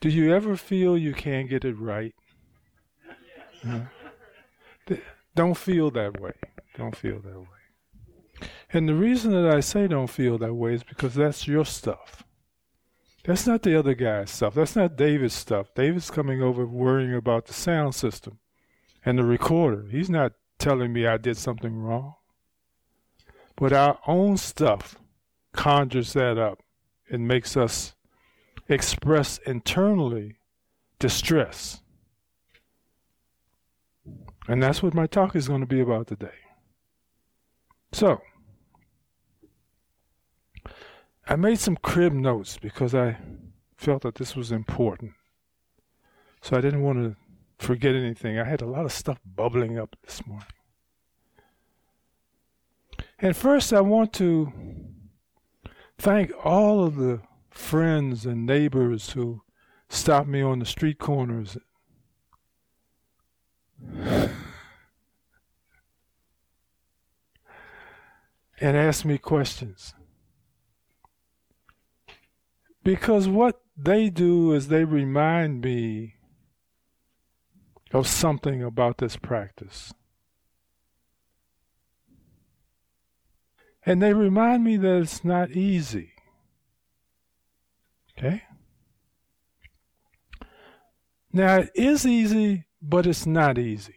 Do you ever feel you can't get it right? Don't feel that way. Don't feel that way. And the reason that I say don't feel that way is because that's your stuff. That's not the other guy's stuff. That's not David's stuff. David's coming over worrying about the sound system and the recorder. He's not telling me I did something wrong. But our own stuff conjures that up and makes us express internally distress. And that's what my talk is going to be about today. So, I made some crib notes because I felt that this was important. So I didn't want to forget anything. I had a lot of stuff bubbling up this morning. And first, I want to thank all of the friends and neighbors who stopped me on the street corners and asked me questions. Because what they do is they remind me of something about this practice. And they remind me that it's not easy. Okay? Now, it is easy, but it's not easy.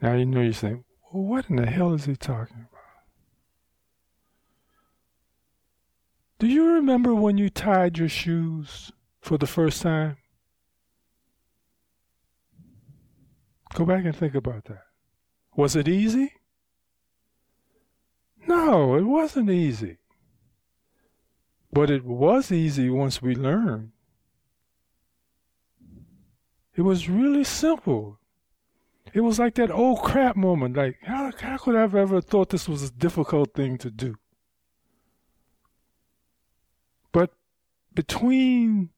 Now, you know, you're saying, well, what in the hell is he talking about? Do you remember when you tied your shoes for the first time? Go back and think about that. Was it easy? No, it wasn't easy. But it was easy once we learned. It was really simple. It was like that old crap moment. Like, how, how could I have ever thought this was a difficult thing to do? But between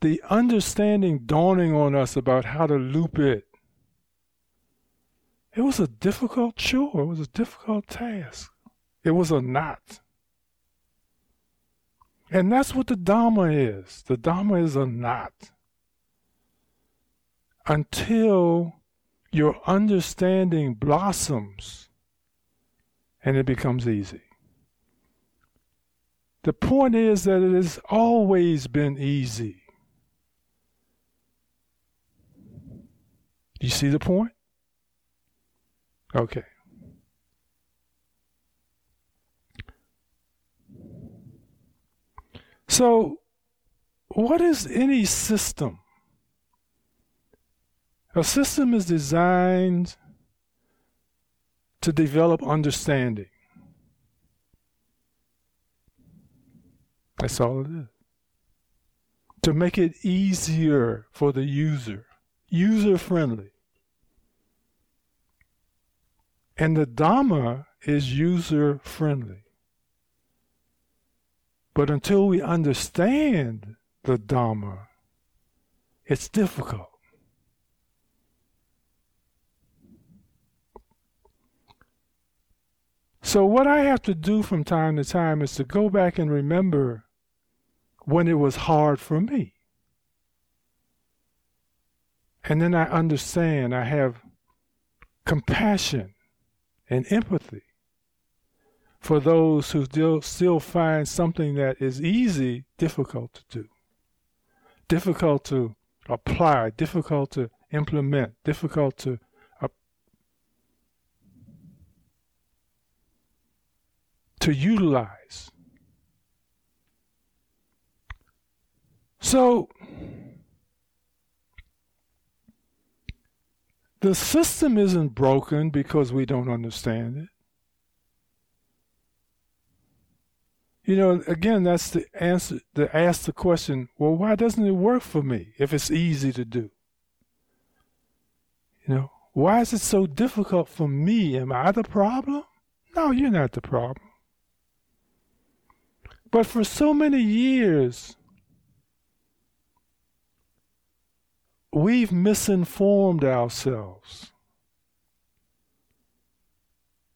the understanding dawning on us about how to loop it, it was a difficult chore. It was a difficult task. It was a knot. And that's what the Dhamma is. The Dhamma is a knot. Until your understanding blossoms and it becomes easy. The point is that it has always been easy. You see the point? Okay. So, what is any system? A system is designed to develop understanding. That's all it is. To make it easier for the user, user friendly. And the Dhamma is user friendly. But until we understand the Dharma, it's difficult. So, what I have to do from time to time is to go back and remember when it was hard for me. And then I understand, I have compassion and empathy for those who still, find something that is easy difficult to do, difficult to apply, difficult to implement, difficult to to utilize. So the system isn't broken because we don't understand it. You know, again, that's the answer to ask the question, well, why doesn't it work for me if it's easy to do? You know, why is it so difficult for me? Am I the problem? No, you're not the problem. But for so many years, we've misinformed ourselves.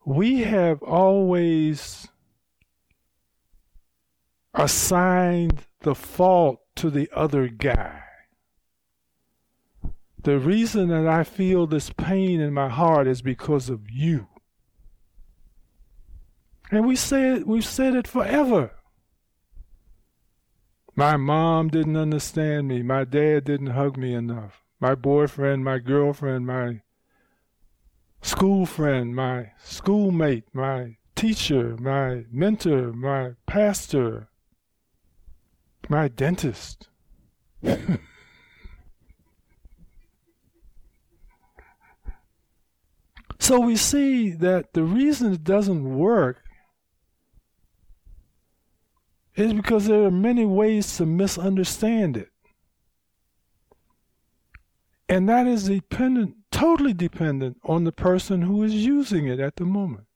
We have always assigned the fault to the other guy. The reason that I feel this pain in my heart is because of you. And we say it, we've said it forever. My mom didn't understand me. My dad didn't hug me enough. My boyfriend, my girlfriend, my school friend, my schoolmate, my teacher, my mentor, my pastor, my dentist. so we see that the reason it doesn't work is because there are many ways to misunderstand it. And that is dependent, totally dependent on the person who is using it at the moment.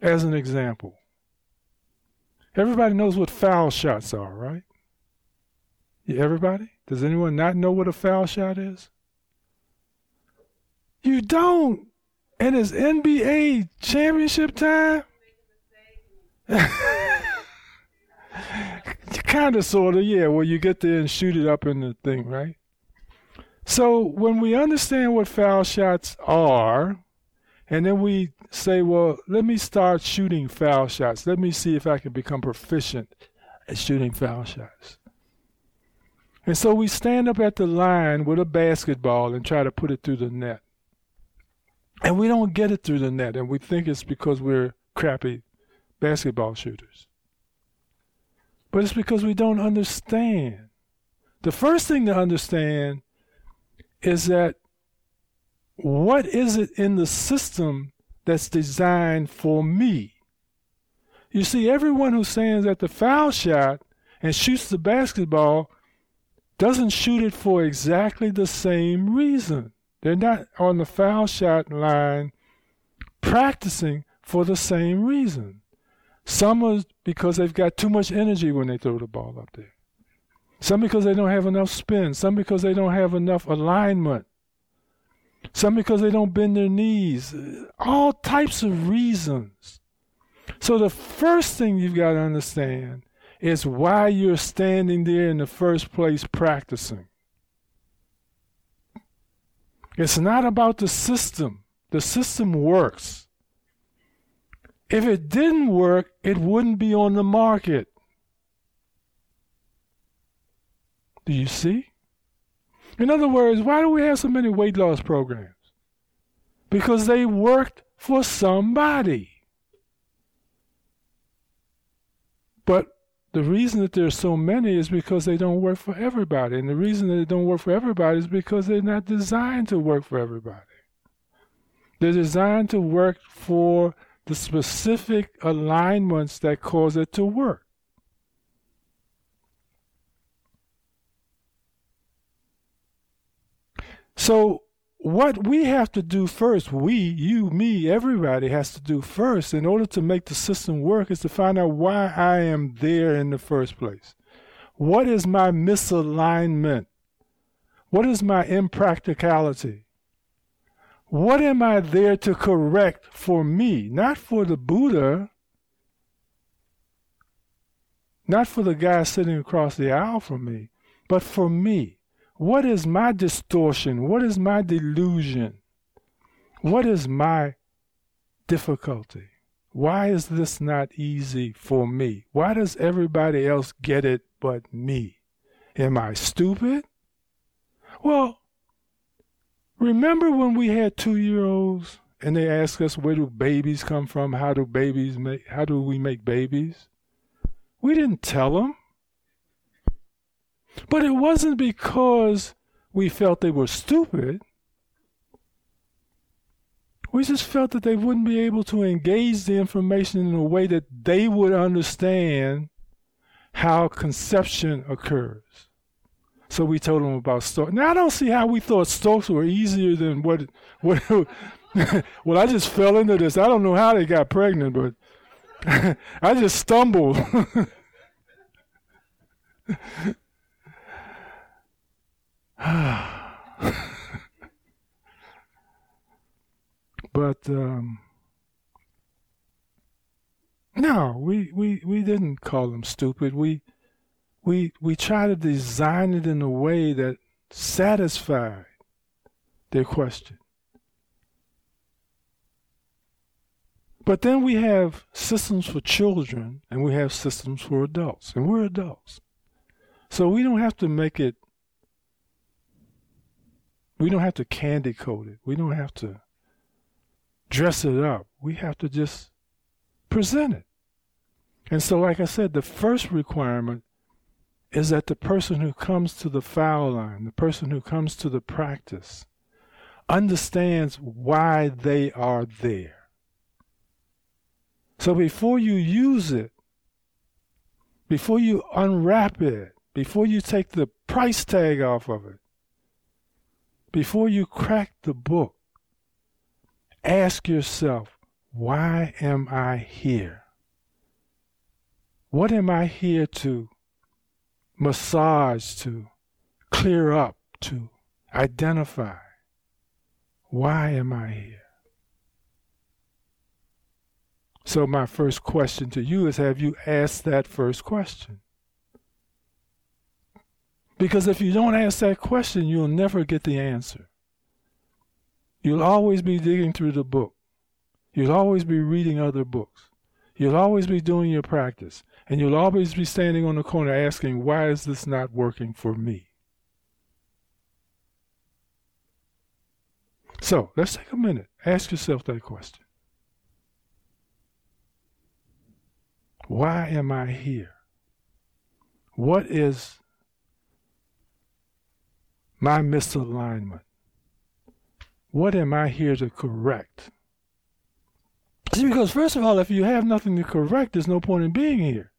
As an example, everybody knows what foul shots are, right? Everybody? Does anyone not know what a foul shot is? You don't. And it's NBA championship time. kind of, sort of, yeah. Well, you get there and shoot it up in the thing, right? So when we understand what foul shots are, and then we say, well, let me start shooting foul shots. Let me see if I can become proficient at shooting foul shots. And so we stand up at the line with a basketball and try to put it through the net. And we don't get it through the net, and we think it's because we're crappy basketball shooters. But it's because we don't understand. The first thing to understand is that what is it in the system that's designed for me? You see, everyone who stands at the foul shot and shoots the basketball doesn't shoot it for exactly the same reason. They're not on the foul shot line practicing for the same reason. Some are because they've got too much energy when they throw the ball up there. Some because they don't have enough spin. Some because they don't have enough alignment. Some because they don't bend their knees. All types of reasons. So the first thing you've got to understand is why you're standing there in the first place practicing. It's not about the system. The system works. If it didn't work, it wouldn't be on the market. Do you see? In other words, why do we have so many weight loss programs? Because they worked for somebody. But the reason that there's so many is because they don't work for everybody. And the reason that they don't work for everybody is because they're not designed to work for everybody. They're designed to work for the specific alignments that cause it to work. So, what we have to do first, we, you, me, everybody has to do first in order to make the system work is to find out why I am there in the first place. What is my misalignment? What is my impracticality? What am I there to correct for me? Not for the Buddha, not for the guy sitting across the aisle from me, but for me. What is my distortion? What is my delusion? What is my difficulty? Why is this not easy for me? Why does everybody else get it but me? Am I stupid? Well, Remember when we had two year olds and they asked us where do babies come from? How do babies make how do we make babies? We didn't tell them. But it wasn't because we felt they were stupid. We just felt that they wouldn't be able to engage the information in a way that they would understand how conception occurs. So we told them about Stokes. Now I don't see how we thought Stokes were easier than what. what well, I just fell into this. I don't know how they got pregnant, but I just stumbled. but um, No, we, we, we didn't call them stupid. We we we try to design it in a way that satisfied their question. But then we have systems for children and we have systems for adults, and we're adults. So we don't have to make it, we don't have to candy coat it. We don't have to dress it up. We have to just present it. And so, like I said, the first requirement is that the person who comes to the foul line, the person who comes to the practice, understands why they are there. So before you use it, before you unwrap it, before you take the price tag off of it, before you crack the book, ask yourself, why am I here? What am I here to massage, to clear up, to identify? Why am I here? So, my first question to you is Have you asked that first question? Because if you don't ask that question, you'll never get the answer. You'll always be digging through the book. You'll always be reading other books. You'll always be doing your practice. And you'll always be standing on the corner asking, why is this not working for me? So let's take a minute. Ask yourself that question. Why am I here? What is my misalignment? What am I here to correct? See, because first of all, if you have nothing to correct, there's no point in being here.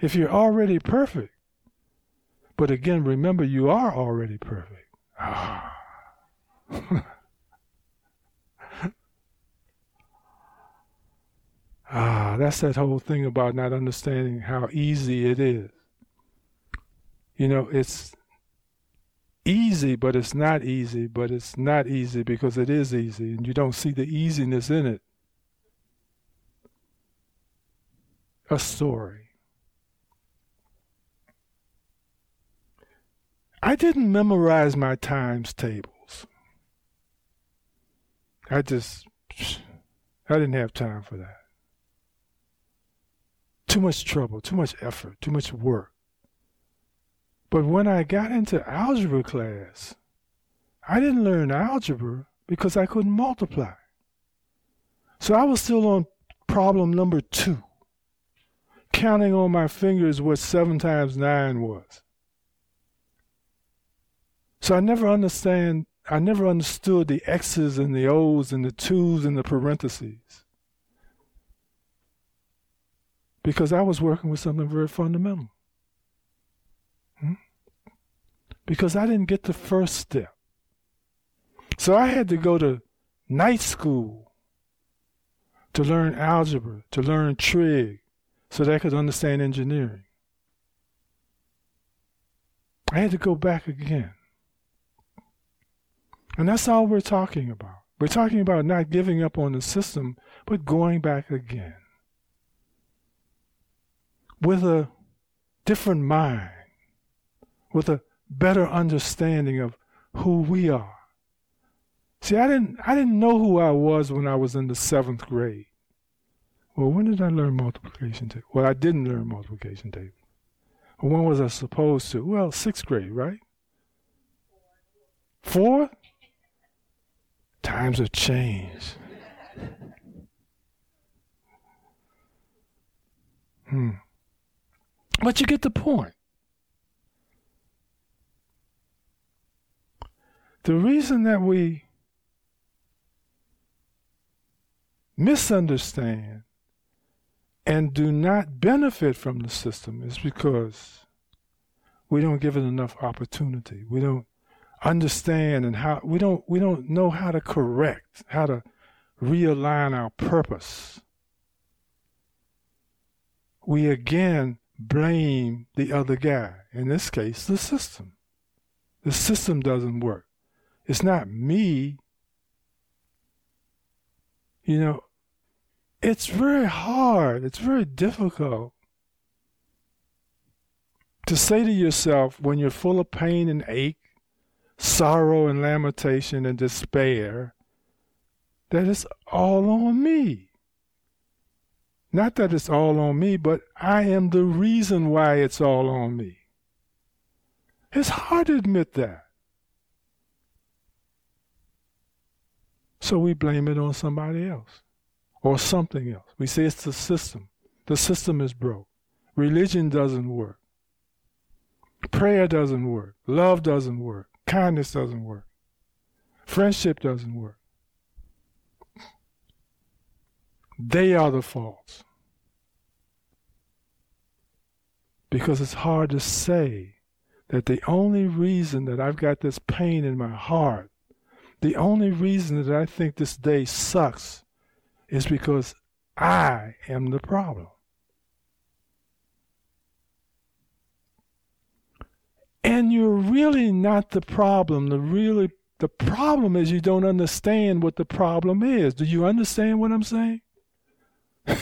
If you're already perfect. But again, remember, you are already perfect. Ah. ah, that's that whole thing about not understanding how easy it is. You know, it's easy, but it's not easy, but it's not easy because it is easy, and you don't see the easiness in it. A story. I didn't memorize my times tables. I just, I didn't have time for that. Too much trouble, too much effort, too much work. But when I got into algebra class, I didn't learn algebra because I couldn't multiply. So I was still on problem number two, counting on my fingers what seven times nine was. So I never understand I never understood the X's and the O's and the twos and the parentheses. Because I was working with something very fundamental. Because I didn't get the first step. So I had to go to night school to learn algebra, to learn trig, so that I could understand engineering. I had to go back again. And that's all we're talking about. We're talking about not giving up on the system, but going back again with a different mind, with a better understanding of who we are. See, I didn't I didn't know who I was when I was in the seventh grade. Well, when did I learn multiplication table? Well, I didn't learn multiplication table. When was I supposed to? Well, sixth grade, right? Four? Times have changed. Hmm. But you get the point. The reason that we misunderstand and do not benefit from the system is because we don't give it enough opportunity. We don't understand and how we don't we don't know how to correct, how to realign our purpose. We again blame the other guy, in this case, the system. The system doesn't work. It's not me. You know, it's very hard, it's very difficult to say to yourself when you're full of pain and ache, sorrow and lamentation and despair, that it's all on me. Not that it's all on me, but I am the reason why it's all on me. It's hard to admit that. So we blame it on somebody else or something else. We say it's the system. The system is broke. Religion doesn't work. Prayer doesn't work. Love doesn't work. Kindness doesn't work. Friendship doesn't work. They are the faults. Because it's hard to say that the only reason that I've got this pain in my heart, the only reason that I think this day sucks is because I am the problem. And you're really not the problem. The really the problem is you don't understand what the problem is. Do you understand what I'm saying?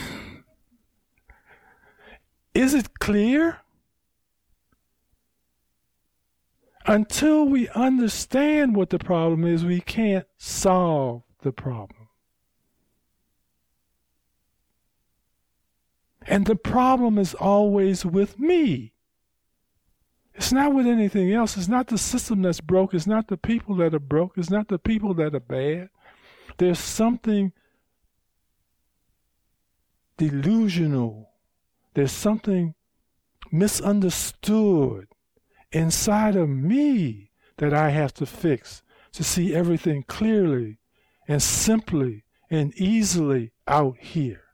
is it clear? Until we understand what the problem is, we can't solve the problem. And the problem is always with me. It's not with anything else. It's not the system that's broke. It's not the people that are broke. It's not the people that are bad. There's something delusional. There's something misunderstood inside of me that I have to fix to see everything clearly and simply and easily out here.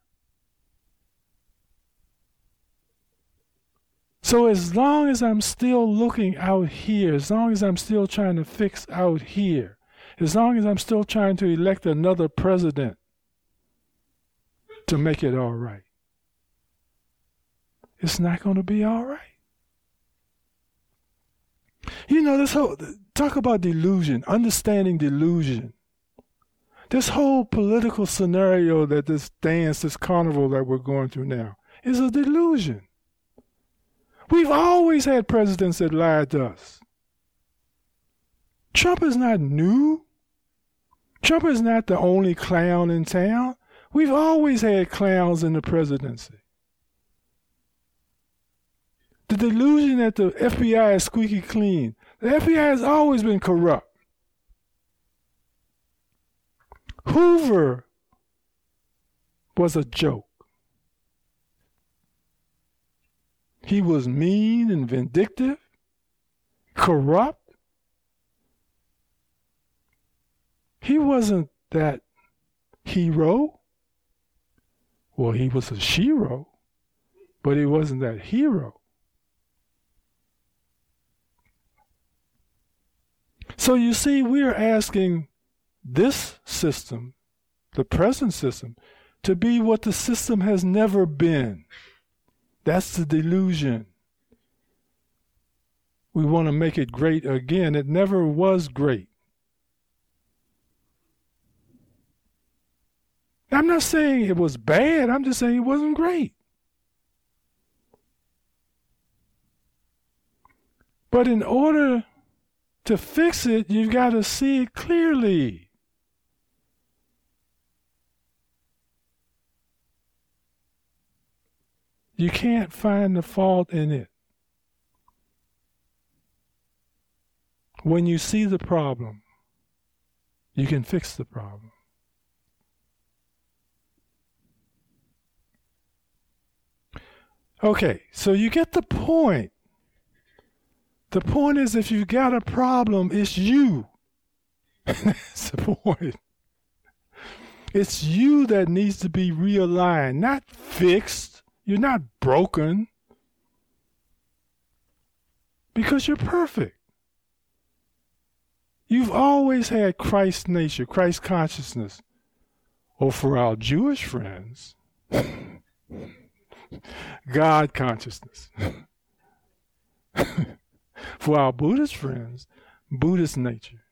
So, as long as I'm still looking out here, as long as I'm still trying to fix out here, as long as I'm still trying to elect another president to make it all right, it's not going to be all right. You know, this whole talk about delusion, understanding delusion. This whole political scenario that this dance, this carnival that we're going through now, is a delusion. We've always had presidents that lied to us. Trump is not new. Trump is not the only clown in town. We've always had clowns in the presidency. The delusion that the FBI is squeaky clean. The FBI has always been corrupt. Hoover was a joke. He was mean and vindictive, corrupt. He wasn't that hero. Well, he was a shero, but he wasn't that hero. So you see, we are asking this system, the present system, to be what the system has never been. That's the delusion. We want to make it great again. It never was great. I'm not saying it was bad, I'm just saying it wasn't great. But in order to fix it, you've got to see it clearly. You can't find the fault in it. When you see the problem, you can fix the problem. Okay, so you get the point. The point is, if you've got a problem, it's you. That's the point. It's you that needs to be realigned, not fixed. You're not broken because you're perfect. You've always had Christ nature, Christ consciousness. Or for our Jewish friends, God consciousness. For our Buddhist friends, Buddhist nature.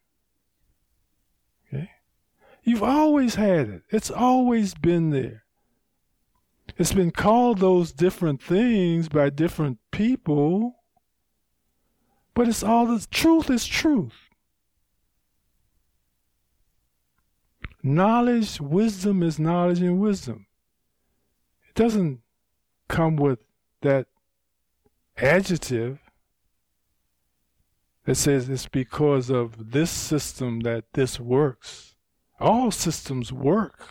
Okay? You've always had it. It's always been there. It's been called those different things by different people, but it's all the truth is truth. Knowledge, wisdom is knowledge and wisdom. It doesn't come with that adjective that says it's because of this system that this works. All systems work.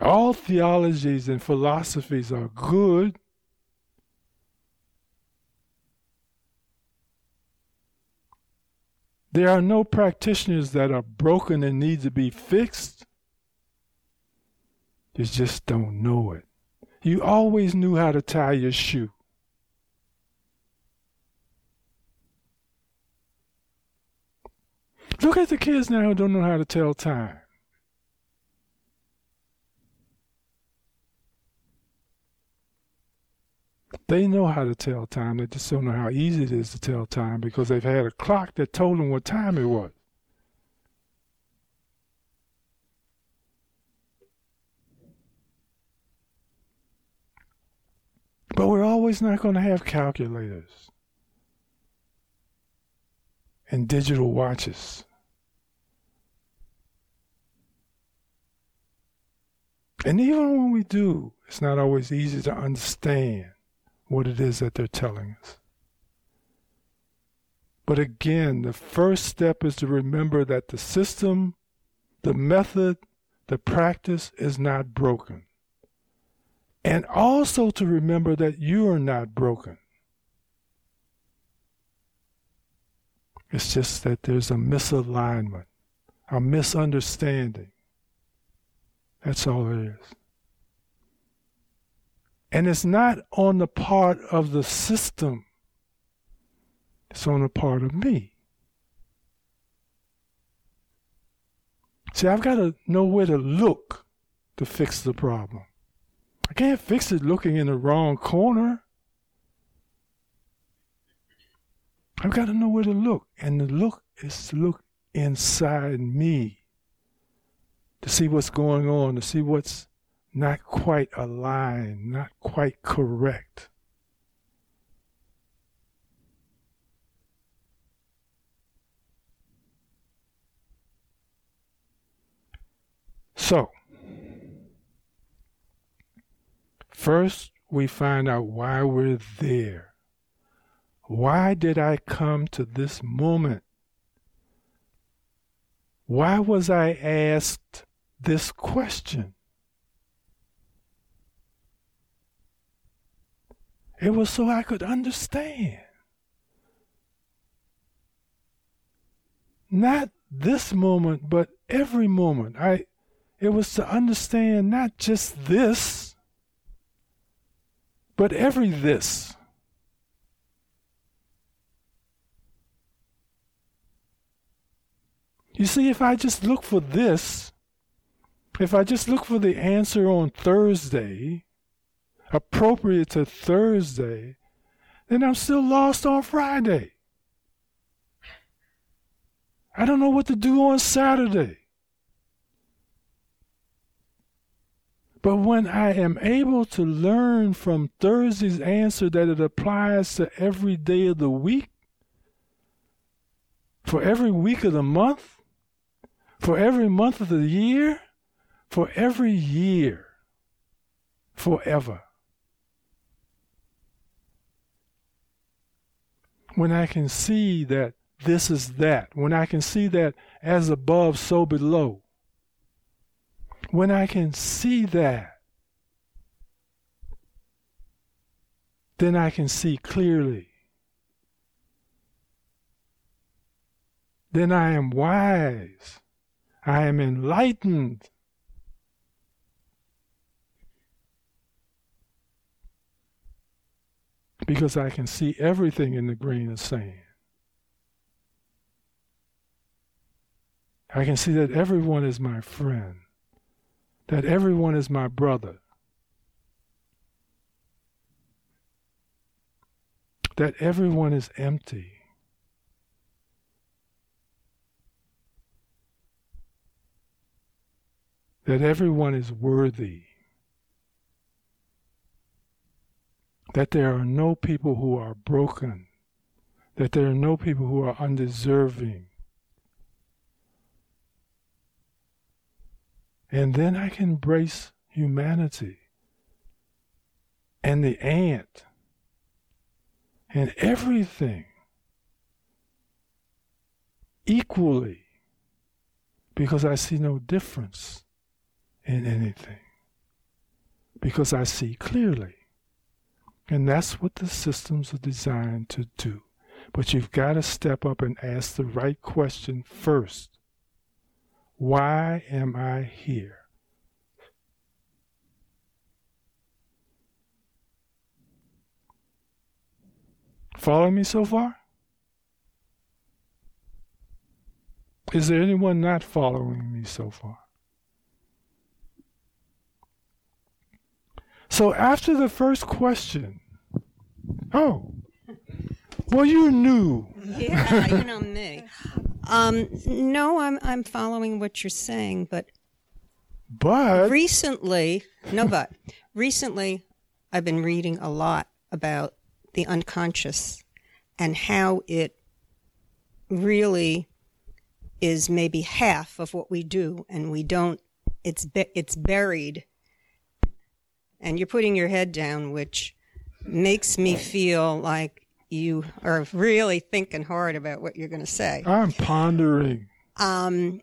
All theologies and philosophies are good. There are no practitioners that are broken and need to be fixed. You just don't know it. You always knew how to tie your shoe. Look at the kids now who don't know how to tell time. They know how to tell time. They just don't know how easy it is to tell time because they've had a clock that told them what time it was. But we're always not going to have calculators and digital watches. And even when we do, it's not always easy to understand what it is that they're telling us. But again, the first step is to remember that the system, the method, the practice is not broken. And also to remember that you are not broken. It's just that there's a misalignment, a misunderstanding. That's all it is. And it's not on the part of the system, it's on the part of me. See, I've got to know where to look to fix the problem. I can't fix it looking in the wrong corner. I've got to know where to look. And the look is to look inside me to see what's going on, to see what's not quite aligned, not quite correct. So, first we find out why we're there. Why did I come to this moment? Why was I asked this question? It was so I could understand. Not this moment, but every moment. I it was to understand not just this, but every this. You see, if I just look for this, if I just look for the answer on Thursday, appropriate to Thursday, then I'm still lost on Friday. I don't know what to do on Saturday. But when I am able to learn from Thursday's answer that it applies to every day of the week, for every week of the month, for every month of the year, for every year, forever. when I can see that this is that, when I can see that as above, so below, when I can see that, then I can see clearly. Then I am wise. I am enlightened. because I can see everything in the grain of sand. I can see that everyone is my friend, that everyone is my brother, that everyone is empty. that everyone is worthy, that there are no people who are broken, that there are no people who are undeserving. And then I can embrace humanity and the ant and everything equally because I see no difference in anything. Because I see clearly. And that's what the systems are designed to do. But you've got to step up and ask the right question first. Why am I here? Follow me so far? Is there anyone not following me so far? So after the first question, oh, well, you knew. Yeah, you know me. Um, no, I'm I'm following what you're saying, but but recently, no, but recently, I've been reading a lot about the unconscious and how it really is maybe half of what we do, and we don't. It's be, it's buried, and you're putting your head down, which makes me feel like you are really thinking hard about what you're going to say. I'm pondering. Um,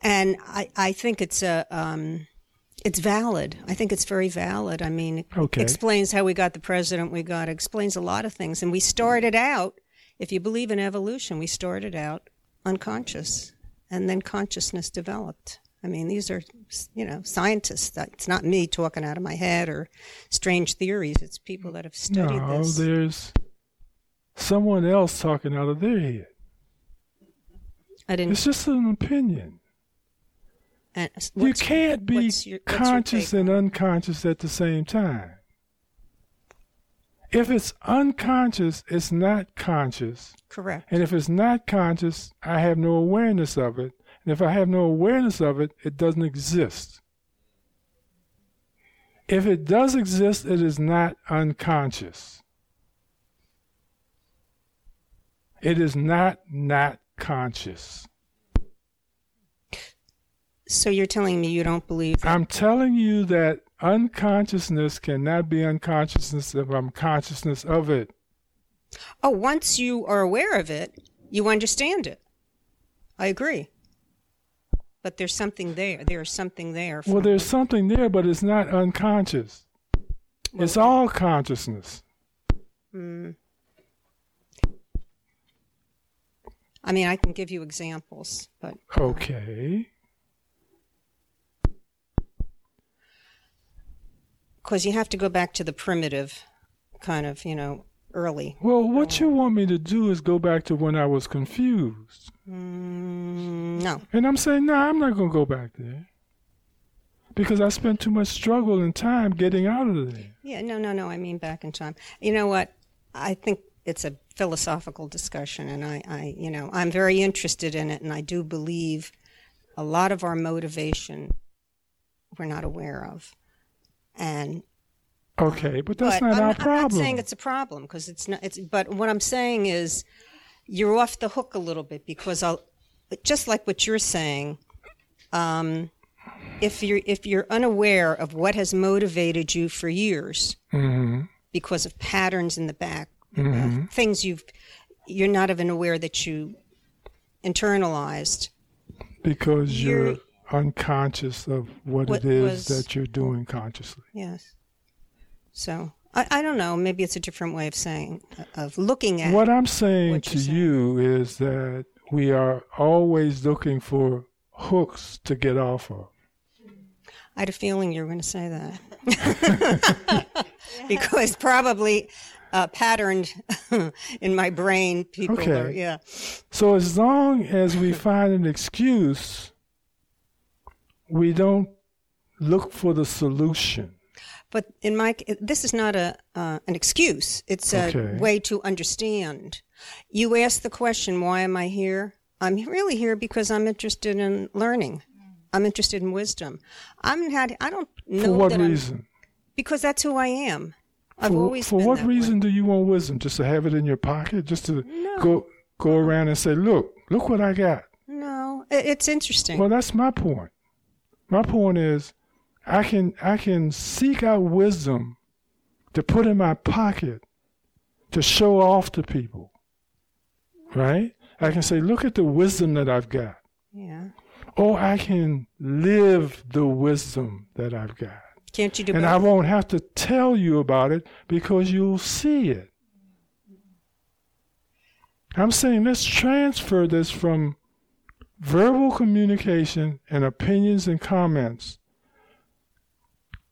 and I, I think it's a, um, it's valid. I think it's very valid. I mean, it Okay. explains how we got the president we got. It explains a lot of things. And we started out, if you believe in evolution, we started out unconscious, and then consciousness developed. I mean, these are, you know, scientists. It's not me talking out of my head or strange theories. It's people that have studied No, this. there's someone else talking out of their head. I didn't. It's just an opinion. and You can't be what's your- what's conscious and unconscious at the same time. If it's unconscious, it's not conscious. Correct. And if it's not conscious, I have no awareness of it. And if I have no awareness of it, it doesn't exist. If it does exist, it is not unconscious. It is not not conscious. So you're telling me you don't believe I'm telling you that unconsciousness cannot be unconsciousness if I'm consciousness of it. Oh, once you are aware of it, you understand it. I agree. But there's something there. There's something there. Well, there's something there, but it's not unconscious. It's all consciousness. Mm. I mean, I can give you examples, but Okay. because you have to go back to the primitive kind of, you know, early. Well, what you want me to do is go back to when I was confused. Mm, no. And I'm saying, no, I'm not going to go back there. Because I spent too much struggle and time getting out of there. Yeah, no, no, no. I mean back in time. You know what? I think it's a philosophical discussion, and I, I, you know, I'm very interested in it, and I do believe a lot of our motivation we're not aware of, and Okay, but that's but not I'm, our problem. I'm not saying it's a problem because it's not. It's but what I'm saying is you're off the hook a little bit because I'll just like what you're saying. Um, if you're if you're unaware of what has motivated you for years hmm because of patterns in the back, hmm things you've you're not even aware that you internalized. Because you're, You're- unconscious of what, What it is was- that you're doing consciously. Yes. So I, I don't know. Maybe it's a different way of saying of looking at. What I'm saying what to saying. you is that we are always looking for hooks to get off of. I had a feeling you were going to say that. because probably uh, patterned in my brain, people Okay. are, yeah. So as long as we find an excuse, we don't look for the solution. But in my, this is not a uh, an excuse. It's a Okay. way to understand. You ask the question, "Why am I here?" I'm really here because I'm interested in learning, I'm interested in wisdom. I'm not. I don't know For what that I'm- reason? because that's who I am. I've for, always for what that way. reason do you want wisdom? Just to have it in your pocket? Just to No. go go around and say, "Look, look what I got." No, it's interesting. Well, that's my point. My point is, I can I can seek out wisdom to put in my pocket to show off to people. Right? I can say, "Look at the wisdom that I've got," yeah. or I can live the wisdom that I've got. Can't you do and? I won't have to tell you about it because you'll see it. I'm saying let's transfer this from verbal communication and opinions and comments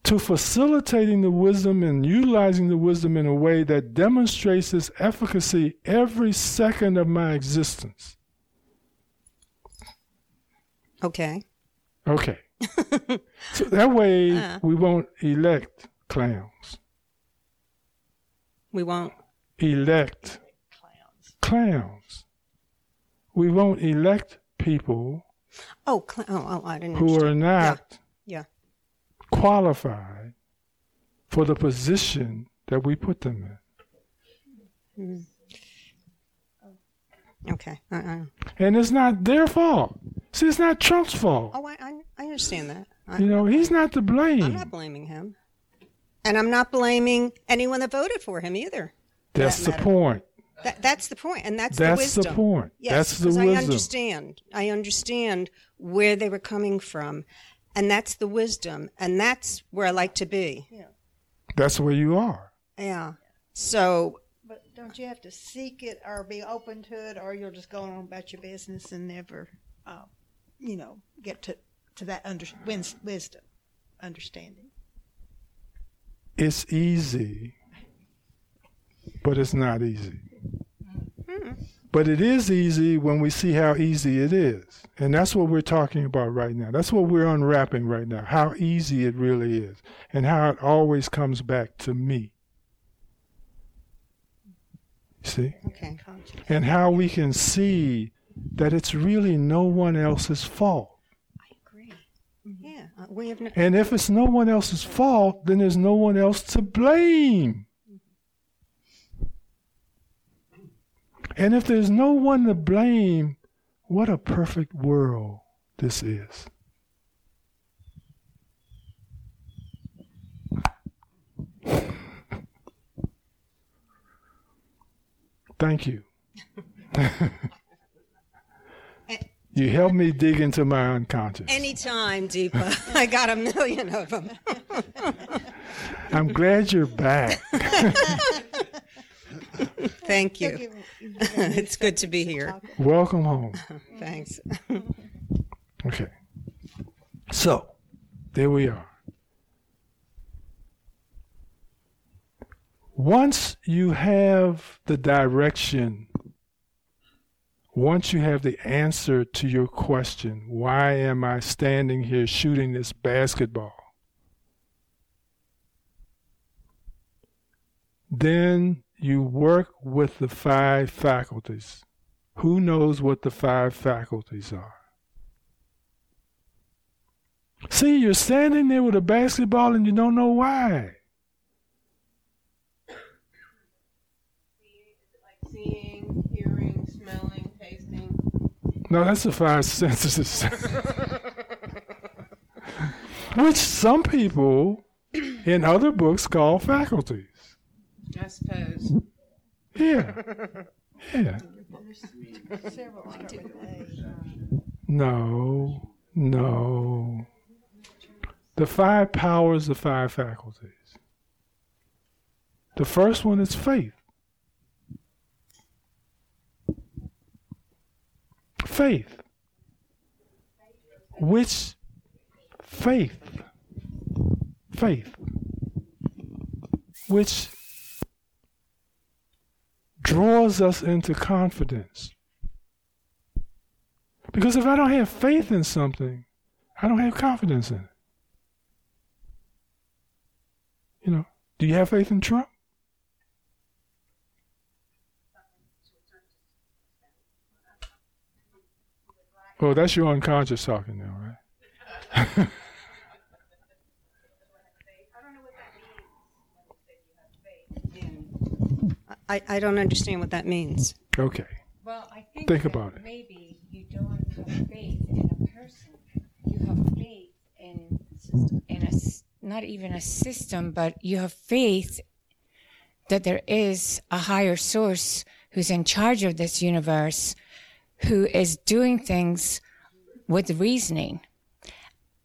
to facilitating the wisdom and utilizing the wisdom in a way that demonstrates its efficacy every second of my existence. okay. Okay. So that way Uh. we won't elect clowns. We won't. elect clowns. Clowns. We won't elect people Oh, cl- oh, oh, I didn't. who are understand. not Yeah. qualified for the position that we put them in. Okay. Uh, uh. And it's not their fault. See, it's not Trump's fault. Oh, I, I understand that. I, You know, he's not to blame. I'm not blaming him, and I'm not blaming anyone that voted for him either. That's the point. That, that's the point, and that's, That's the the wisdom. point. Yes, That's the 'cause I understand. I understand where they were coming from, and that's the wisdom, and that's where I like to be. Yeah. That's where you are. Yeah. So But don't you have to seek it or be open to it, or you'll just go on about your business and never, uh, you know, get to to that under, wisdom, understanding. It's easy, but it's not easy. Hmm. But it is easy when we see how easy it is. And that's what we're talking about right now. That's what we're unwrapping right now, how easy it really is, and how it always comes back to me. See? okay. And how we can see that it's really no one else's fault. We have no. And if it's no one else's fault, then there's no one else to blame. And if there's no one to blame, what a perfect world this is. Thank you. you help me dig into my unconscious. Anytime, Deepa. I got a million of them. I'm glad you're back. Thank you. it's good to be here. Welcome home. Thanks. Okay. So, there we are. Once you have the direction, once you have the answer to your question, why am I standing here shooting this basketball? Then you work with the five faculties. Who knows what the five faculties are? See, you're standing there with a basketball and you don't know why. No, that's the five senses. Which some people in other books call faculties. I suppose. Yeah. Yeah. Several start with A. No, no. The five powers, the five faculties. The first one is faith. Faith. Which faith? Faith. Which draws us into confidence. Because if I don't have faith in something, I don't have confidence in it. You know, do you have faith in Trump? Oh, that's your unconscious talking now, right? I, I don't understand what that means. Okay. Well, I think, Think that about it. maybe you don't have faith in a person. You have faith in in a s- not even a system, but you have faith that there is a higher source who's in charge of this universe, who is doing things with reasoning.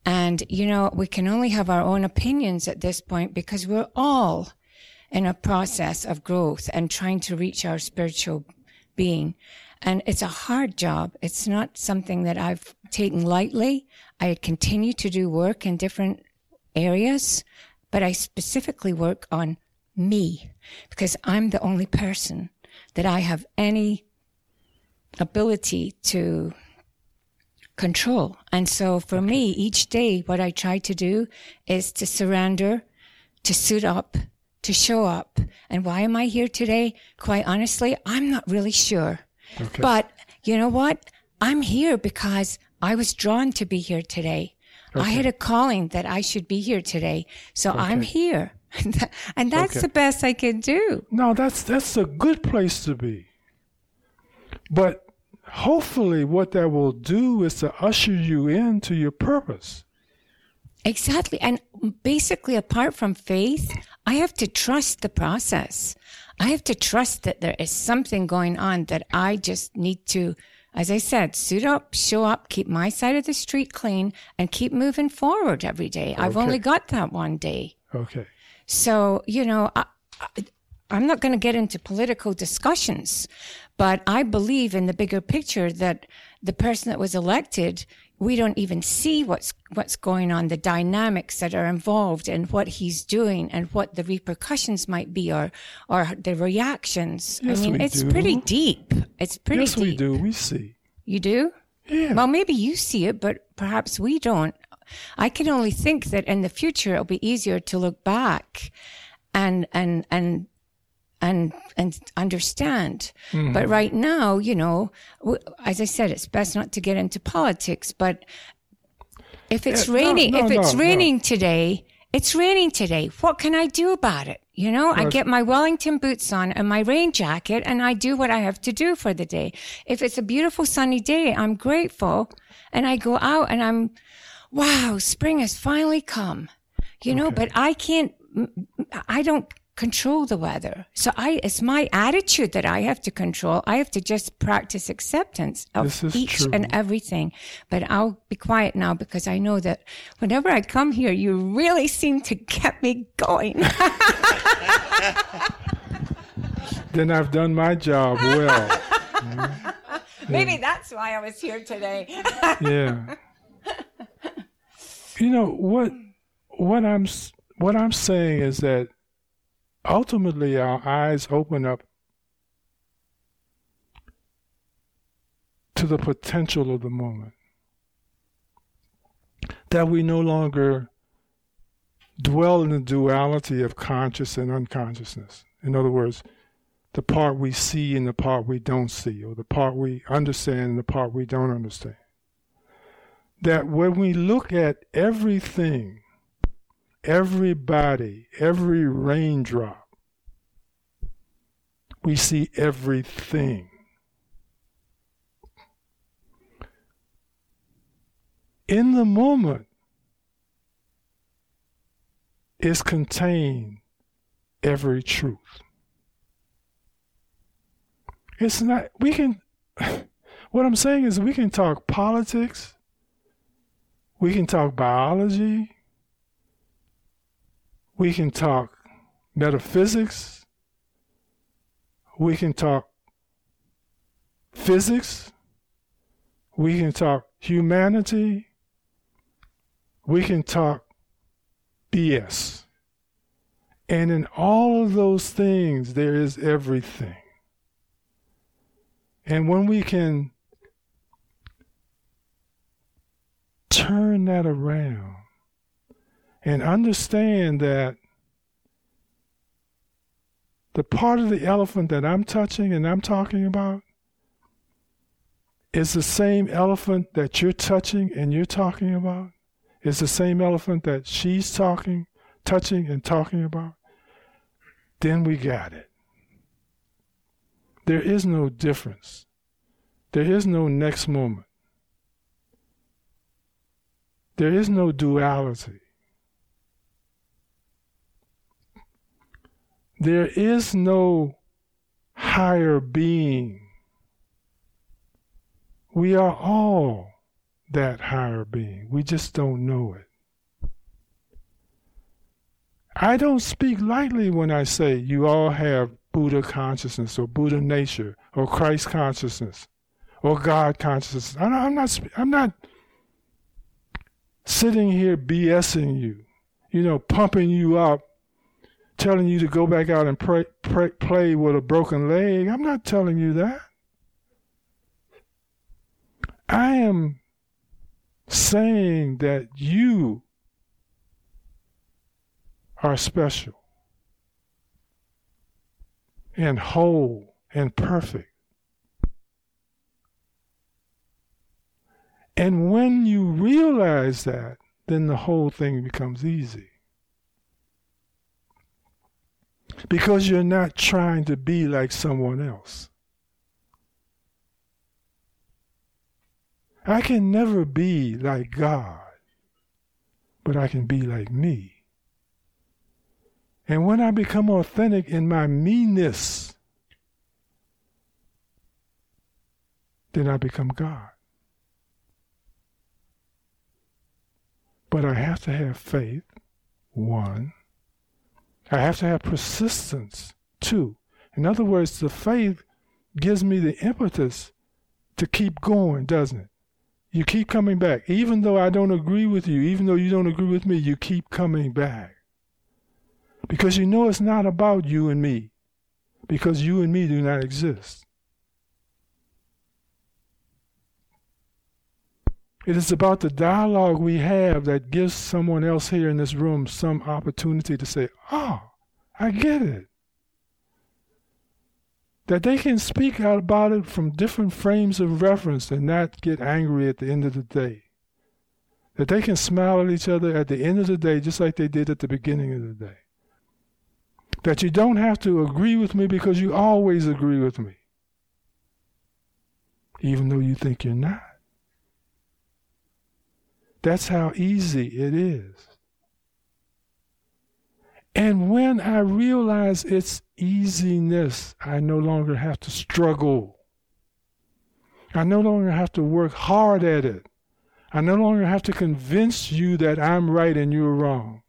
And you know, we can only have our own opinions at this point because we're all in a process of growth and trying to reach our spiritual being. And it's a hard job. It's not something that I've taken lightly. I continue to do work in different areas, but I specifically work on me because I'm the only person that I have any ability to control. And so for me, each day, what I try to do is to surrender, to suit up, to show up. And why am I here today? Quite honestly, I'm not really sure. Okay. But you know what? I'm here because I was drawn to be here today. Okay. I had a calling that I should be here today. So I'm here. and that's Okay. the best I can do. No, that's that's a good place to be. But hopefully what that will do is to usher you into your purpose. Exactly. And basically, apart from faith, I have to trust the process. I have to trust that there is something going on that I just need to, as I said, suit up, show up, keep my side of the street clean, and keep moving forward every day. I've only got that one day. Okay. So, you know, I, I, I'm not going to get into political discussions, but I believe in the bigger picture that the person that was elected, we don't even see what's what's going on, the dynamics that are involved and what he's doing and what the repercussions might be or or the reactions. Yes, I mean, it's do. pretty deep. It's pretty yes, deep. we do. We see. You do? Yeah. Well, maybe you see it, but perhaps we don't. I can only think that in the future it'll be easier to look back and and and and and understand. Mm-hmm. But right now, you know, as I said, it's best not to get into politics. But if it's Yeah, raining, no, if it's no, no. raining today, it's raining today. What can I do about it? You know, I get my Wellington boots on and my rain jacket and I do what I have to do for the day. If it's a beautiful sunny day, I'm grateful and I go out and I'm, wow, spring has finally come. You know, but I can't, I don't control the weather. So I, it's my attitude that I have to control. I have to just practice acceptance of each true. and everything. But I'll be quiet now because I know that whenever I come here, you really seem to get me going. Then I've done my job well. Maybe that's why I was here today. yeah. You know what? What I'm what I'm saying is that ultimately our eyes open up to the potential of the moment. That we no longer dwell in the duality of conscious and unconsciousness. In other words, the part we see and the part we don't see, or the part we understand and the part we don't understand. That when we look at everything, everybody, every raindrop, we see everything. In the moment is contained every truth. It's not, we can, what I'm saying is we can talk politics, we can talk biology, we can talk metaphysics, we can talk physics, we can talk humanity, we can talk BS. And in all of those things, there is everything. And when we can turn that around and understand that the part of the elephant that I'm touching and I'm talking about is the same elephant that you're touching and you're talking about. is the same elephant that she's talking, touching, and talking about, then we got it. There is no difference. There is no next moment. There is no duality. There is no higher being. We are all that higher being. We just don't know it. I don't speak lightly when I say you all have Buddha consciousness or Buddha nature or Christ consciousness or God consciousness. I'm not, I'm not sitting here BSing you, you know, pumping you up, telling you to go back out and pray, pray, play with a broken leg. I'm not telling you that. I am saying that you are special and whole and perfect. And when you realize that, then the whole thing becomes easy. Because you're not trying to be like someone else. I can never be like God, but I can be like me. And when I become authentic in my meanness, then I become God. But I have to have faith, one. I have to have persistence, too. In other words, the faith gives me the impetus to keep going, doesn't it? You keep coming back. Even though I don't agree with you, even though you don't agree with me, you keep coming back. Because you know it's not about you and me. Because you and me do not exist. It is about the dialogue we have that gives someone else here in this room some opportunity to say, Oh, I get it. That they can speak out about it from different frames of reference and not get angry at the end of the day. That they can smile at each other at the end of the day just like they did at the beginning of the day. That you don't have to agree with me because you always agree with me, even though you think you're not. That's how easy it is. And when I realize its easiness, I no longer have to struggle. I no longer have to work hard at it. I no longer have to convince you that I'm right and you're wrong.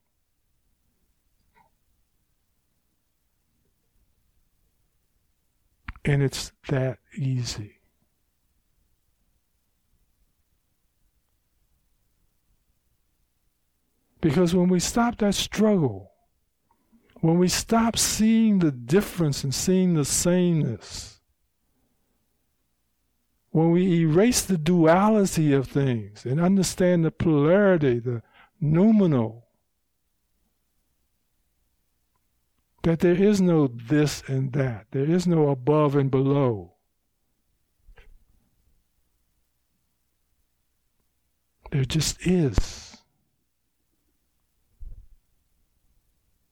And it's that easy. Because when we stop that struggle, when we stop seeing the difference and seeing the sameness, when we erase the duality of things and understand the polarity, the noumenal, that there is no this and that, there is no above and below. There just is.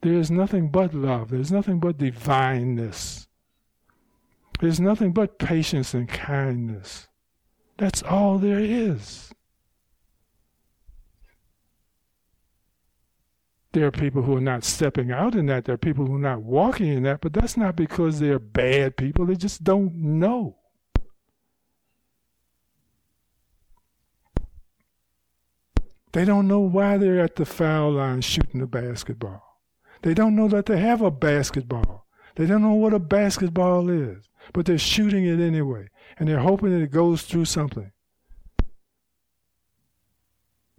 There is nothing but love. There's nothing but divineness. There's nothing but patience and kindness. That's all there is. There are people who are not stepping out in that. There are people who are not walking in that, but that's not because they're bad people. They just don't know. They don't know why they're at the foul line shooting the basketball. They don't know that they have a basketball. They don't know what a basketball is, but they're shooting it anyway, and they're hoping that it goes through something.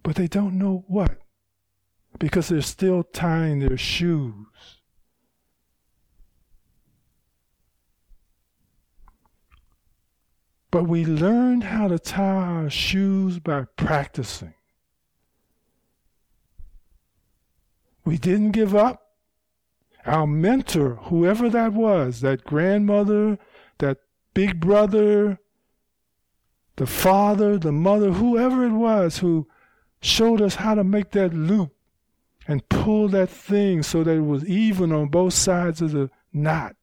But they don't know what, because they're still tying their shoes. But we learned how to tie our shoes by practicing. We didn't give up our mentor, whoever that was, that grandmother, that big brother, the father, the mother, whoever it was who showed us how to make that loop and pull that thing so that it was even on both sides of the knot.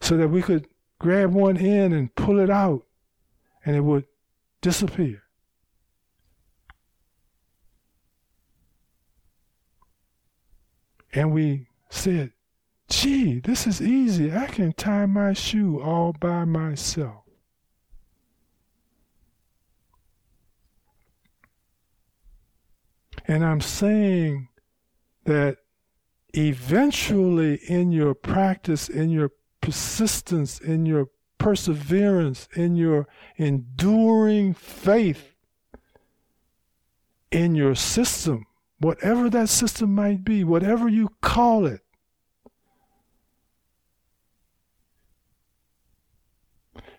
So that we could grab one end and pull it out and it would disappear. And we said, gee, this is easy. I can tie my shoe all by myself. And I'm saying that eventually in your practice, in your persistence, in your perseverance, in your enduring faith, in your system, whatever that system might be, whatever you call it,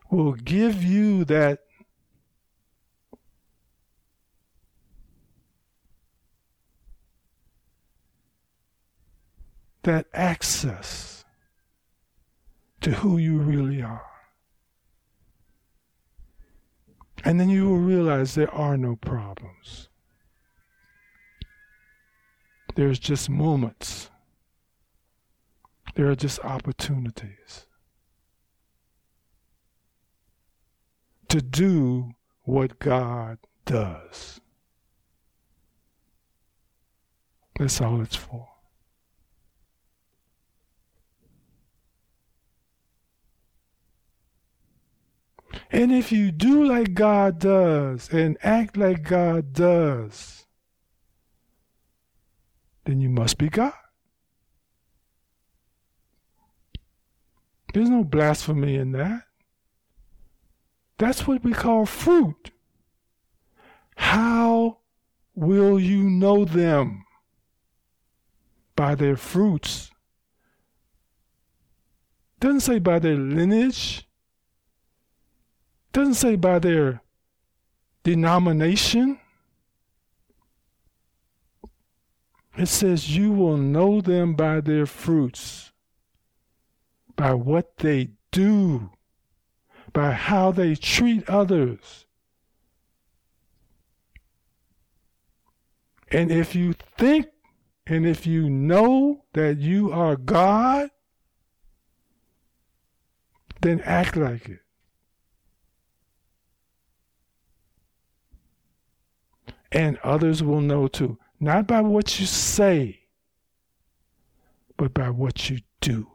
will give you that that access to who you really are. And then you will realize there are no problems. There's just moments. There are just opportunities to do what God does. That's all it's for. And if you do like God does and act like God does, then you must be God. There's no blasphemy in that. That's what we call fruit. How will you know them? By their fruits. Doesn't say by their lineage. Doesn't say by their denomination. It says you will know them by their fruits, by what they do, by how they treat others. And if you think and if you know that you are God, then act like it. And others will know too. Not by what you say, but by what you do.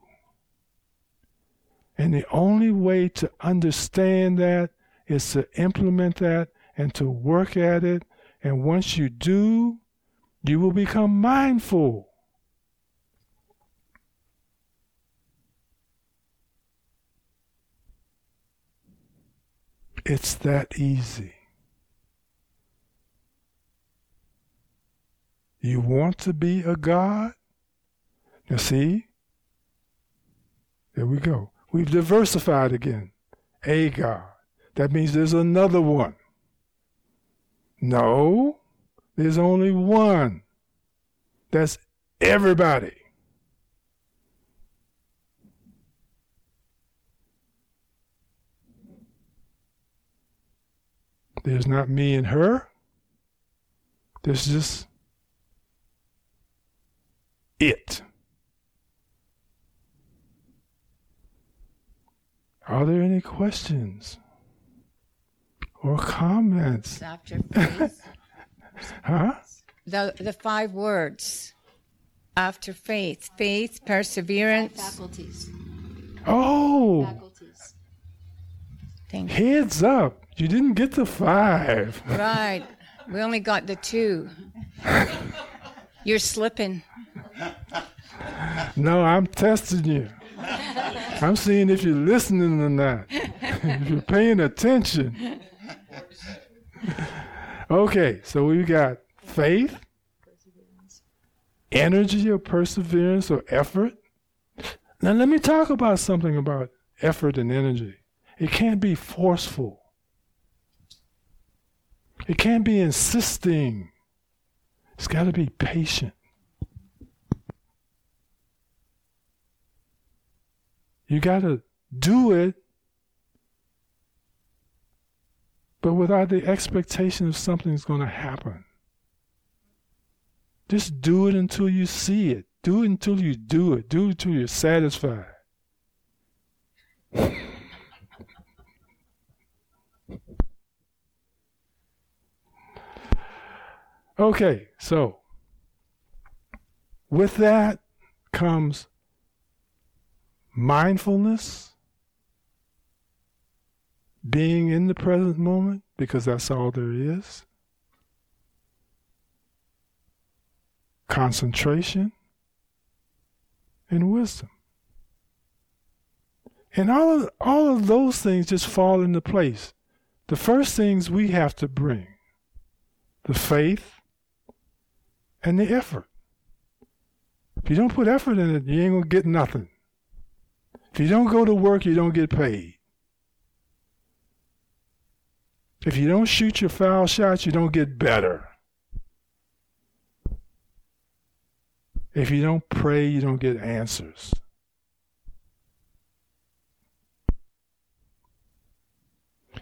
And the only way to understand that is to implement that and to work at it. And once you do, you will become mindful. It's that easy. You want to be a God? Now, see? There we go. We've diversified again. A God. That means there's another one. No, there's only one. That's everybody. There's not me and her. There's just it. Are there any questions or comments? After faith. Huh? the, the five words. After faith. Faith, perseverance. Faculties. Oh, Faculties. Thank you. heads up. You didn't get the five. Right. We only got the two. You're slipping. No, I'm testing you. I'm seeing if you're listening or not, if you're paying attention. Okay, so we've got faith, energy or perseverance or effort. Now, let me talk about something about effort and energy. It can't be forceful, it can't be insisting. It's got to be patient. You got to do it but without the expectation of something's going to happen. Just do it until you see it. Do it until you do it. Do it until you're satisfied. Okay, so with that comes mindfulness, being in the present moment, because that's all there is, concentration, and wisdom. And all of, all of those things just fall into place. The first things we have to bring the faith and the effort. If you don't put effort in it, you ain't going to get nothing. If you don't go to work, you don't get paid. If you don't shoot your foul shots, you don't get better. If you don't pray, you don't get answers.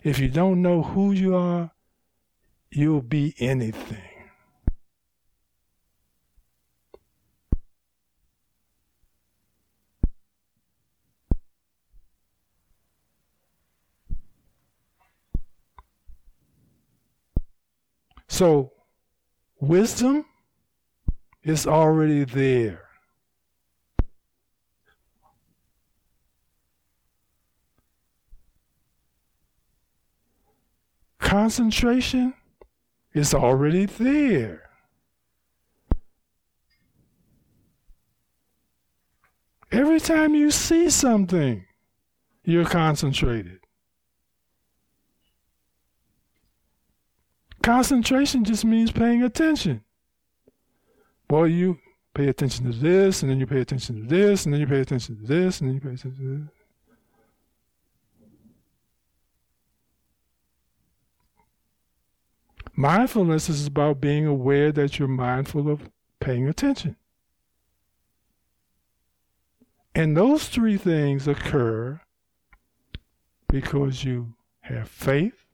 If you don't know who you are, you'll be anything. So, wisdom is already there. Concentration is already there. Every time you see something, you're concentrated. Concentration just means paying attention. Well, you pay attention to this, and then you pay attention to this, and then you pay attention to this, and then you pay attention to this. Mindfulness is about being aware that you're mindful of paying attention. And those three things occur because you have faith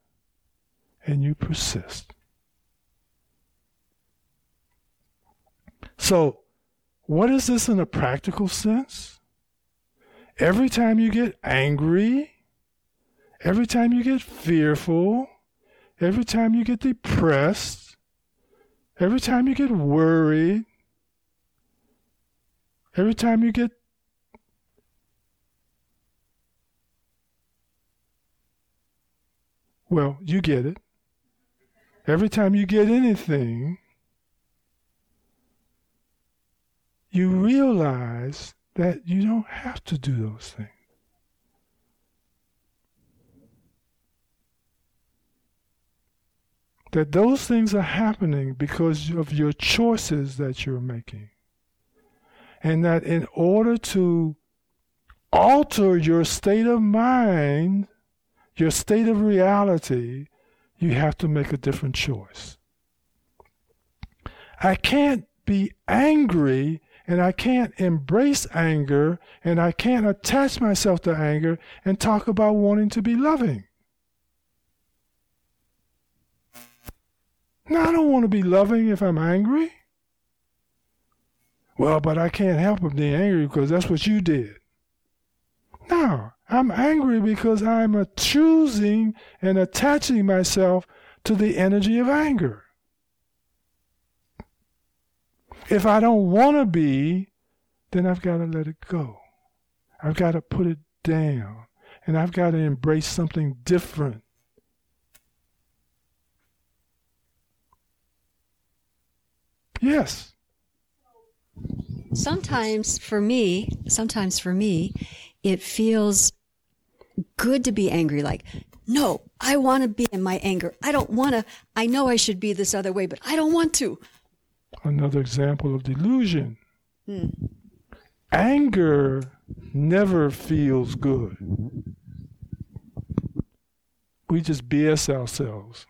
and you persist. So, what is this in a practical sense? Every time you get angry, every time you get fearful, every time you get depressed, every time you get worried, every time you get well, you get it. Every time you get anything, you realize that you don't have to do those things. that those things are happening because of your choices that you're making. And that in order to alter your state of mind, your state of reality, you have to make a different choice. I can't be angry and I can't embrace anger and I can't attach myself to anger and talk about wanting to be loving. No, I don't want to be loving if I'm angry. Well, but I can't help but being angry because that's what you did. No, I'm angry because I'm choosing and attaching myself to the energy of anger. If I don't want to be, then I've got to let it go. I've got to put it down. And I've got to embrace something different. Yes. Sometimes for me, sometimes for me, it feels good to be angry. Like, no, I want to be in my anger. I don't want to, I know I should be this other way, but I don't want to. Another example of delusion. Hmm. Anger never feels good. We just BS ourselves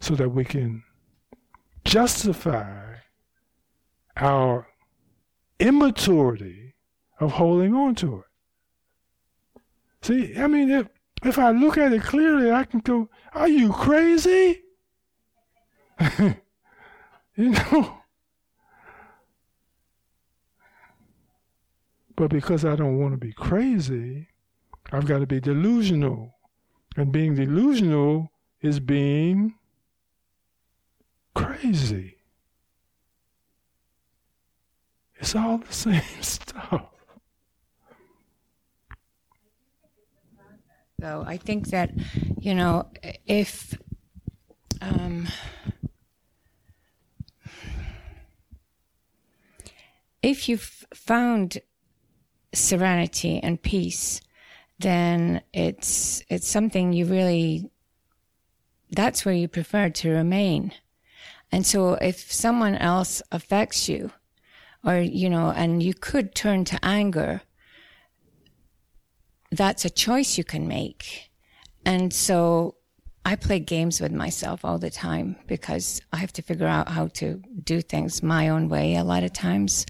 so that we can justify our immaturity of holding on to it. See, I mean, if if I look at it clearly, I can go, Are you crazy? you know? But because I don't want to be crazy, I've got to be delusional. And being delusional is being crazy. It's all the same stuff. So I think that, you know, if um, if you've found serenity and peace, then it's it's something you really that's where you prefer to remain. And so if someone else affects you or you know and you could turn to anger that's a choice you can make. And so I play games with myself all the time because I have to figure out how to do things my own way a lot of times.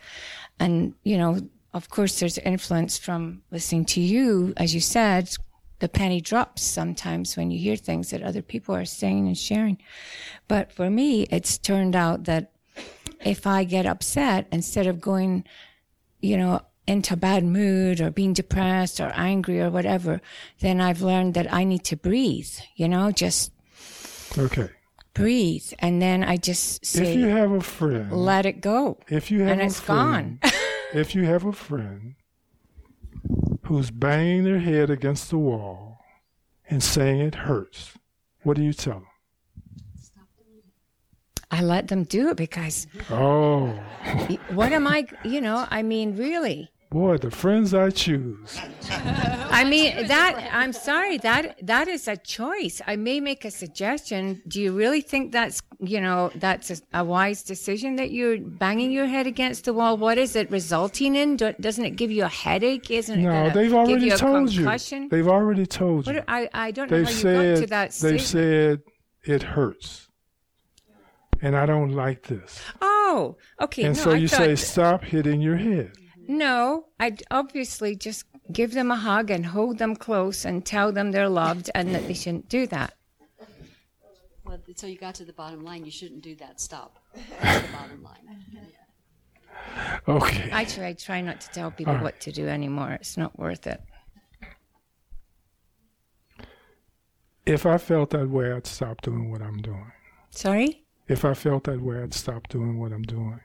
And, you know, of course, there's influence from listening to you. As you said, the penny drops sometimes when you hear things that other people are saying and sharing. But for me, it's turned out that if I get upset, instead of going, you know, into a bad mood or being depressed or angry or whatever, then I've learned that I need to breathe, you know, just Okay. breathe. And then I just say, If you have a friend, let it go. if you have and a it's friend, gone. if you have a friend who's banging their head against the wall and saying it hurts, what do you tell them? I let them do it because Oh, what am I, you know, I mean, really. Boy, the friends I choose. I mean that I'm sorry that that is a choice. I may make a suggestion. Do you really think that's you know that's a, a wise decision that you're banging your head against the wall? What is it resulting in? Do, doesn't it give you a headache? Isn't it? No, they've already you told concussion? you. They've already told you. What, I I don't know They've how you said got to that they've said it hurts, and I don't like this. Oh, okay. And no, so I you say, stop hitting your head. No, I'd obviously just give them a hug and hold them close and tell them they're loved and that they shouldn't do that. Well, so you got to the bottom line. You shouldn't do that. Stop. That's the bottom line. Okay. Actually, I try not to tell people All right. what to do anymore. It's not worth it. If I felt that way, I'd stop doing what I'm doing. Sorry? If I felt that way, I'd stop doing what I'm doing.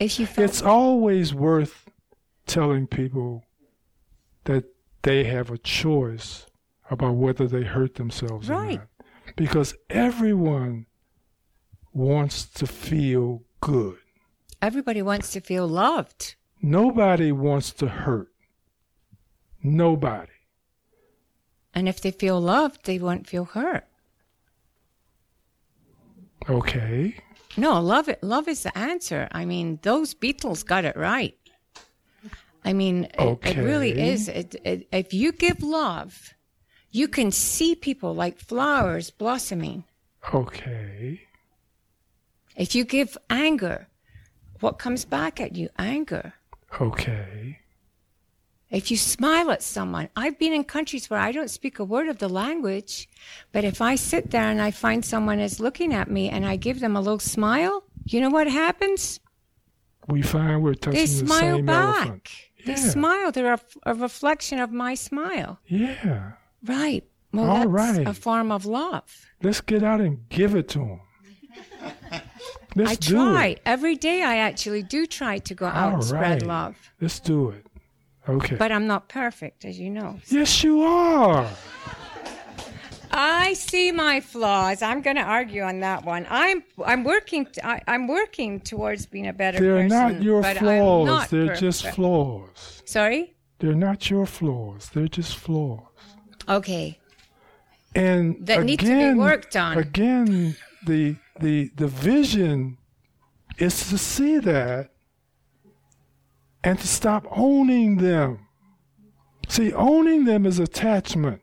If you felt It's always worth telling people that they have a choice about whether they hurt themselves Right. or not. Because everyone wants to feel good. everybody wants to feel loved. Nobody wants to hurt. Nobody. And if they feel loved, they won't feel hurt. Okay. No, love it. Love is the answer. I mean, those Beatles got it right. I mean, it, it really is. It, it, if you give love, you can see people like flowers blossoming. Okay. If you give anger, what comes back at you? Anger. Okay. If you smile at someone, I've been in countries where I don't speak a word of the language, but if I sit there and I find someone is looking at me and I give them a little smile, you know what happens? We find we're touching They the smile same back. elephant. They Yeah. smile. They're a, a reflection of my smile. Yeah. Right. Well, All that's right. a form of love. Let's get out and give it to them. Let's I try. Every day I actually do try to go out All and spread love. Let's do it. Okay. But I'm not perfect, as you know. yes, you are. I see my flaws. I'm going to argue on that one. I'm I'm working t- I, am working towards being a better They're person. not your flaws. not They're just flaws. Sorry? They're not your flaws. They're just flaws. Okay. And That again, need to be worked on. Again, the the the vision is to see that and to stop owning them. See, owning them is attachment.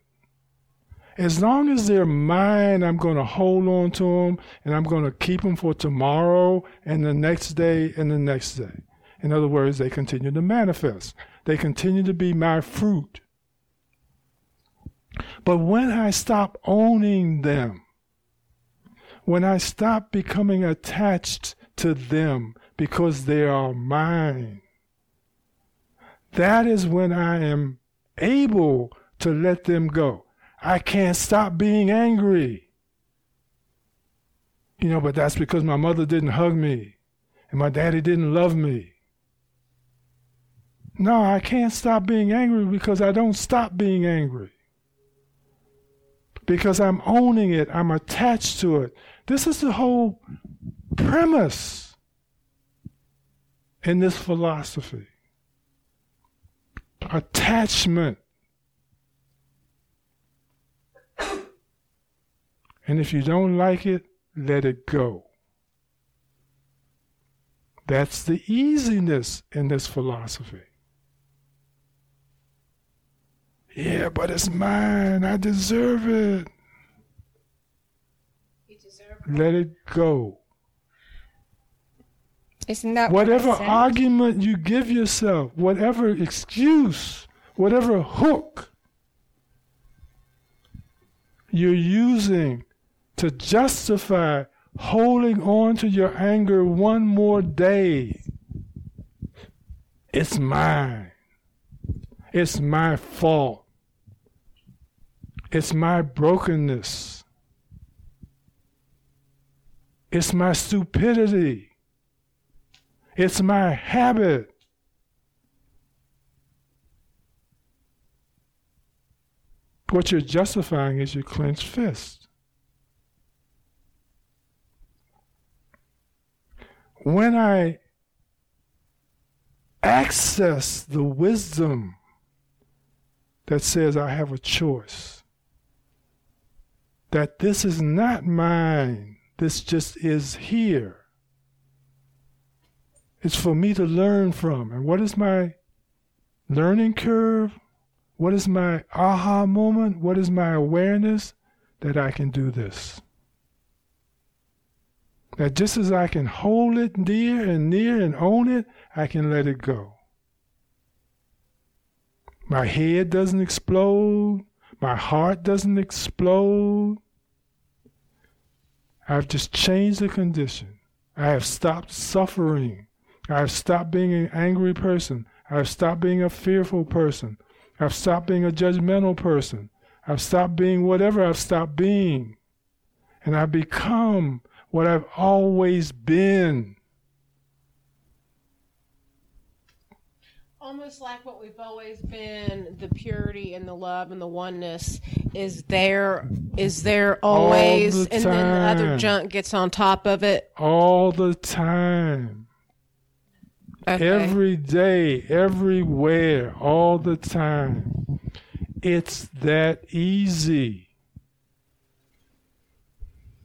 As long as they're mine, I'm going to hold on to them and I'm going to keep them for tomorrow and the next day and the next day. In other words, they continue to manifest. They continue to be my fruit. But when I stop owning them, when I stop becoming attached to them because they are mine, that is when I am able to let them go. I can't stop being angry. You know, but that's because my mother didn't hug me and my daddy didn't love me. No, I can't stop being angry because I don't stop being angry. Because I'm owning it, I'm attached to it. This is the whole premise in this philosophy attachment. And if you don't like it, let it go. That's the easiness in this philosophy. Yeah, but it's mine. I deserve it. You deserve it. Let it go. Isn't that Whatever what argument you give yourself, whatever excuse, whatever hook you're using to justify holding on to your anger one more day, it's mine. It's my fault. It's my brokenness. It's my stupidity. It's my habit. What you're justifying is your clenched fist. When I access the wisdom that says I have a choice, that this is not mine, this just is here. It's for me to learn from. And what is my learning curve? What is my aha moment? What is my awareness that I can do this? That just as I can hold it dear and near and own it, I can let it go. My head doesn't explode. My heart doesn't explode. I've just changed the condition. I have stopped suffering. I have stopped being an angry person. I have stopped being a fearful person. I've stopped being a judgmental person. I've stopped being whatever I've stopped being. And I've become what I've always been. Almost like what we've always been, the purity and the love and the oneness is there, is there always, the and then the other junk gets on top of it. All the time. Okay. Every day, everywhere, all the time. It's that easy.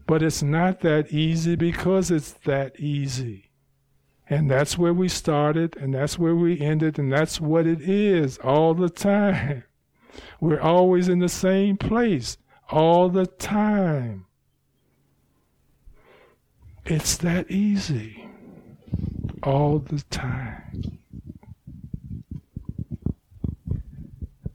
But it's not that easy because it's that easy. And that's where we started, and that's where we ended, and that's what it is all the time. We're always in the same place all the time. It's that easy all the time.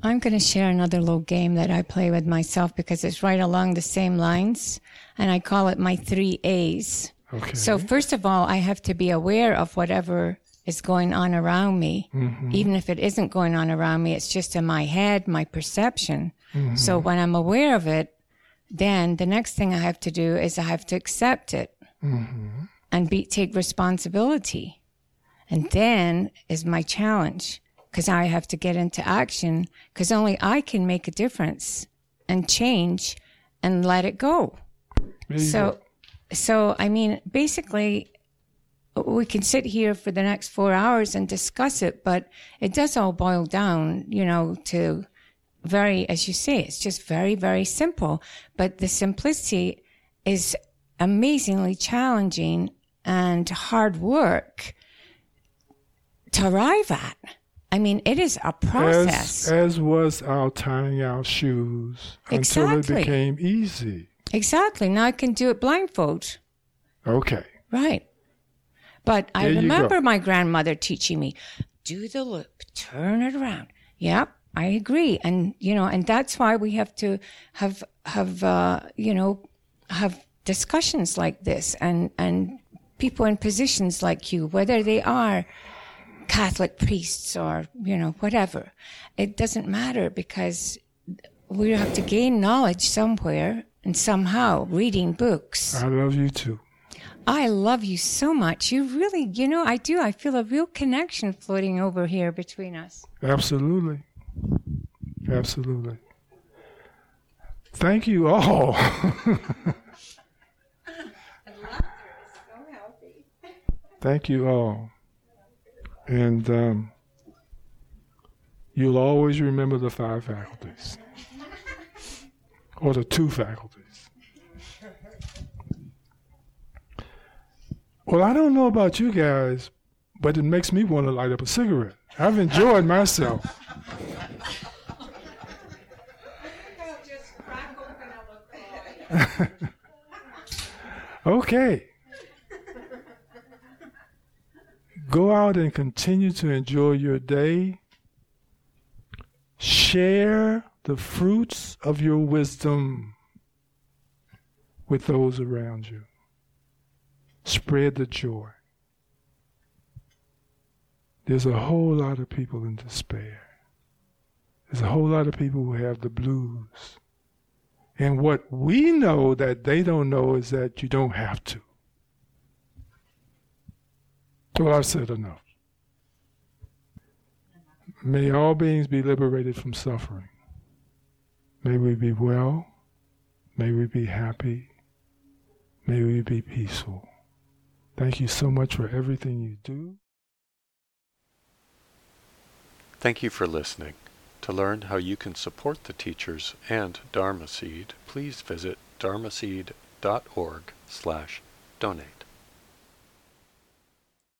I'm going to share another little game that I play with myself because it's right along the same lines, and I call it my three A's. Okay. So, first of all, I have to be aware of whatever is going on around me. Mm-hmm. Even if it isn't going on around me, it's just in my head, my perception. Mm-hmm. So, when I'm aware of it, then the next thing I have to do is I have to accept it mm-hmm. and be, take responsibility. And then is my challenge because I have to get into action because only I can make a difference and change and let it go. You So, so I mean, basically, we can sit here for the next four hours and discuss it, but it does all boil down, you know, to very, as you say, it's just very, very simple. But the simplicity is amazingly challenging and hard work to arrive at. I mean, it is a process. as, as was our tying our shoes until it became easy. exactly. Now I can do it blindfold. Okay. Right. But I There you remember my grandmother teaching me do the loop, turn it around. Yep. I agree, and you know, and that's why we have to have have uh, you know have discussions like this, and and people in positions like you, whether they are Catholic priests or you know whatever, it doesn't matter because we have to gain knowledge somewhere and somehow reading books. I love you too. I love you so much. You really, you know, I do. I feel a real connection floating over here between us. Absolutely. Absolutely. Thank you all. Thank you all. And um, you'll always remember the five faculties or the two faculties. Well, I don't know about you guys, but it makes me want to light up a cigarette. I've enjoyed myself. okay. Go out and continue to enjoy your day. Share the fruits of your wisdom with those around you. Spread the joy. There's a whole lot of people in despair. There's a whole lot of people who have the blues. And what we know that they don't know is that you don't have to. So I've said enough. May all beings be liberated from suffering. May we be well. May we be happy. May we be peaceful. Thank you so much for everything you do. Thank you for listening. To learn how you can support the teachers and Dharma Seed, please visit dharmaseed.org slash donate.